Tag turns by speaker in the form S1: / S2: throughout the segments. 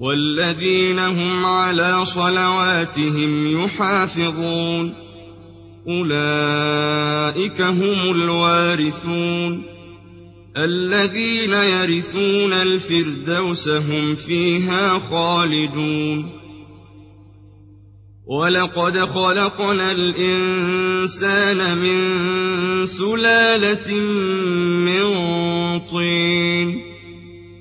S1: والذين هم على صلواتهم يحافظون. أولئك هم الوارثون. الذين يرثون الفردوس هم فيها خالدون. ولقد خلقنا الإنسان من سلالة من طين.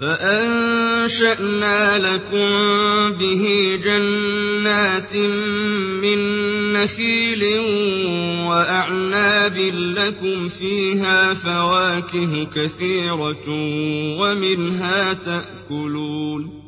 S1: فأنشأنا لكم به جنات من نخيل وأعناب لكم فيها فواكه كثيرة ومنها تأكلون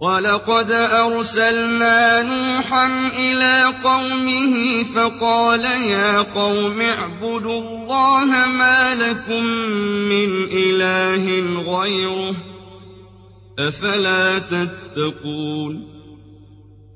S1: ولقد أرسلنا نوحا إلى قومه فقال يا قوم اعبدوا الله ما لكم من إله غيره أفلا تتقون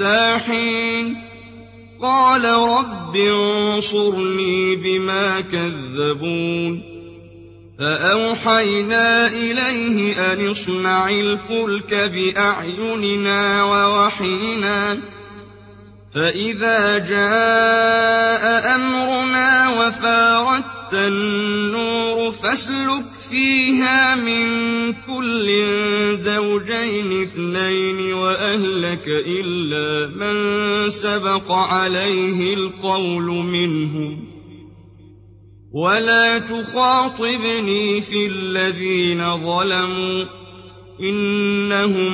S1: حتى حين قال رب انصرني بما كذبون. فأوحينا إليه أن اصنع الفلك بأعيننا ووحينا. فإذا جاء أمرنا النور فاسلك فيها من كل زوجين اثنين وأهلك إلا من سبق عليه القول منهم. ولا تخاطبني في الذين ظلموا إنهم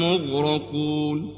S1: مغرقون.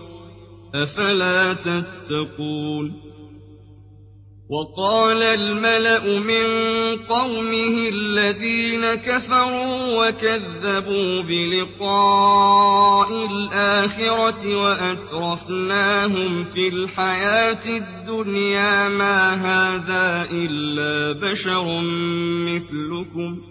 S1: أفلا تتقون؟ وقال الملأ من قومه الذين كفروا وكذبوا بلقاء الآخرة وأترفناهم في الحياة الدنيا ما هذا إلا بشر مثلكم.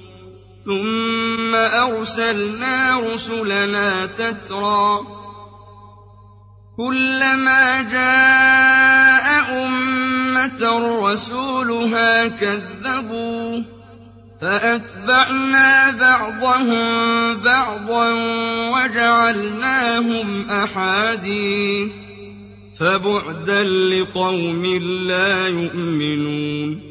S1: ثم أرسلنا رسلنا تترى كلما جاء أمة رسولها كذبوا فأتبعنا بعضهم بعضا وجعلناهم أحاديث فبعدا لقوم لا يؤمنون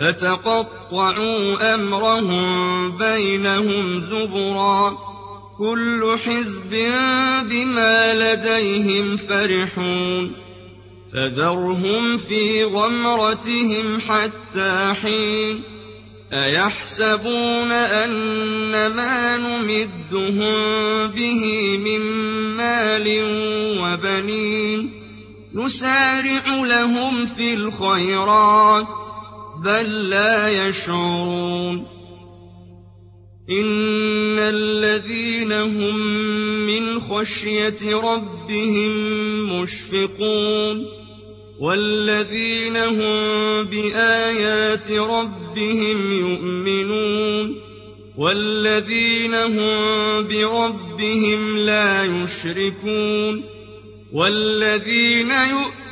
S1: فتقطعوا أمرهم بينهم زبرا. كل حزب بما لديهم فرحون. فذرهم في غمرتهم حتى حين. أيحسبون أن ما نمدهم به من مال وبنين. نسارع لهم في الخيرات. بل لا يشعرون إن الذين هم من خشية ربهم مشفقون والذين هم بآيات ربهم يؤمنون والذين هم بربهم لا يشركون والذين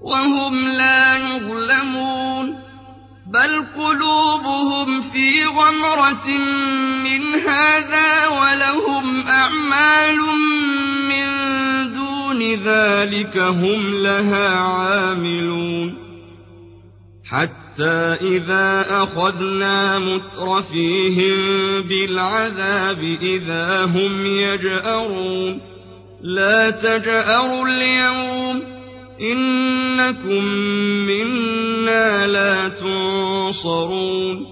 S1: وهم لا يظلمون بل قلوبهم في غمرة من هذا ولهم أعمال من دون ذلك هم لها عاملون حتى إذا أخذنا مترفيهم بالعذاب إذا هم يجأرون. لا تجأروا اليوم إنكم منا لا تنصرون.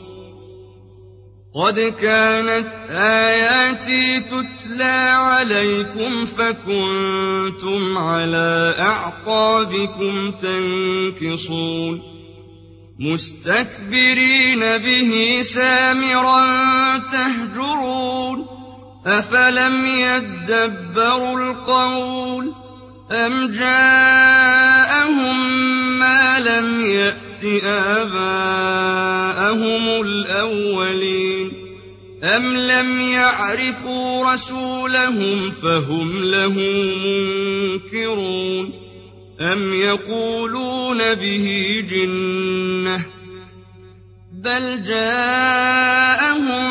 S1: قد كانت آياتي تتلى عليكم فكنتم على أعقابكم تنكصون. مستكبرين به سامرا تهجرون. أفلم يدبروا القول؟ أَمْ جَاءَهُم مَّا لَمْ يَأْتِ آبَاءَهُمُ الْأَوَّلِينَ أَمْ لَمْ يَعْرِفُوا رَسُولَهُمْ فَهُمْ لَهُ مُنكِرُونَ أَمْ يَقُولُونَ بِهِ جِنَّةٌ بَلْ جَاءَهُم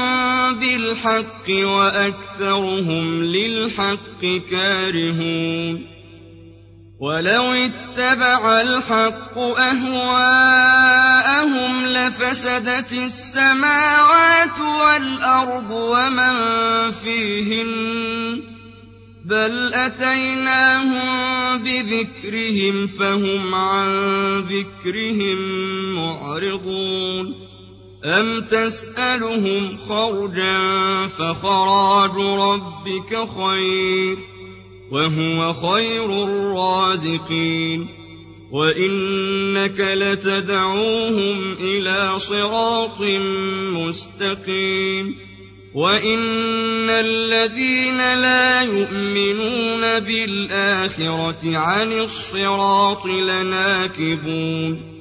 S1: بِالْحَقِّ وَأَكْثَرُهُمْ لِلْحَقِّ كَارِهُونَ ولو اتبع الحق أهواءهم لفسدت السماوات والأرض ومن فيهن بل أتيناهم بذكرهم فهم عن ذكرهم معرضون أم تسألهم خرجا فخراج ربك خير وهو خير الرازقين. وإنك لتدعوهم إلى صراط مستقيم. وإن الذين لا يؤمنون بالآخرة عن الصراط لناكبون.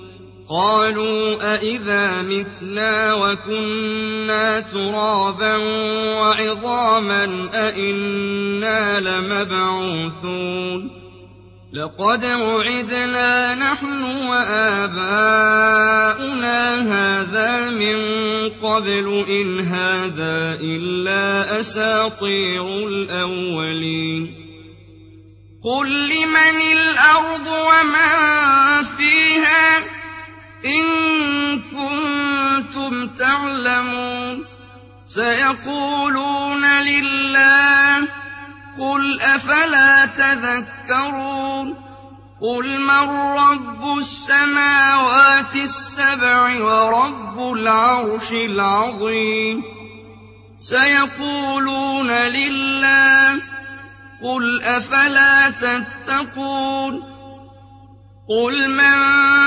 S1: قالوا أإذا متنا وكنا ترابا وعظاما أإنا لمبعوثون لقد وعدنا نحن وآباؤنا هذا من قبل إن هذا إلا أساطير الأولين قل لمن الأرض ومن فيها إن كنتم تعلمون سيقولون لله قل أفلا تذكرون قل من رب السماوات السبع ورب العرش العظيم سيقولون لله قل أفلا تتقون قل من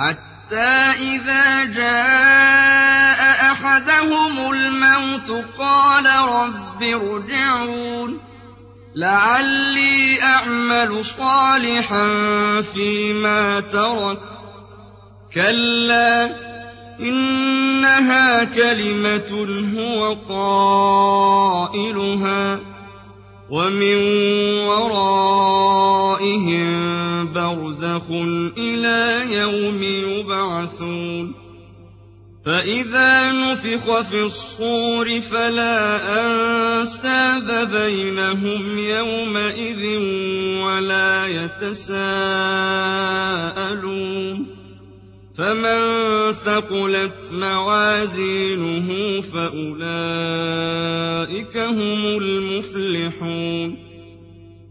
S1: حتى إذا جاء أحدهم الموت قال رب ارجعون. لعلي أعمل صالحا فيما ترك. كلا إنها كلمة هو قائلها. ومن ورائهم برزخ إلى يوم يبعثون فإذا نفخ في الصور فلا أنساب بينهم يومئذ ولا يتساءلون فمن ثقلت موازينه فأولئك هم المفلحون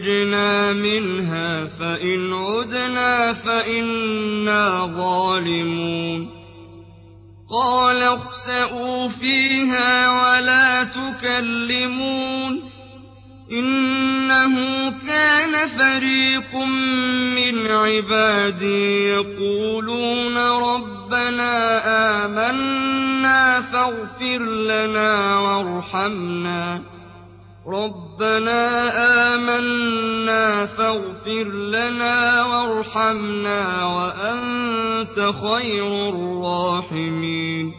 S1: اخرجنا منها فان عدنا فانا ظالمون. قال اخسئوا فيها ولا تكلمون. إنه كان فريق من عبادي يقولون ربنا آمنا فاغفر لنا وارحمنا. ربنا آمنا فاغفر لنا وارحمنا وأنت خير الراحمين.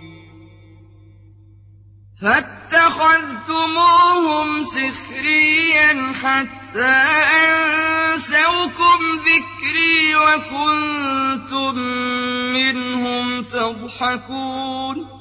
S1: فاتخذتموهم سخريا حتى أنسوكم ذكري وكنتم منهم تضحكون.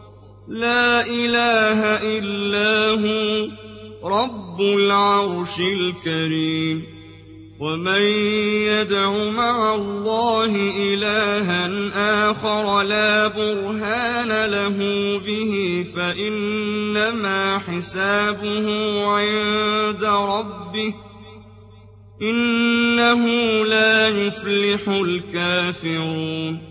S1: لا إله إلا هو رب العرش الكريم. ومن يدع مع الله إلها آخر لا برهان له به فإنما حسابه عند ربه. إنه لا يفلح الكافرون.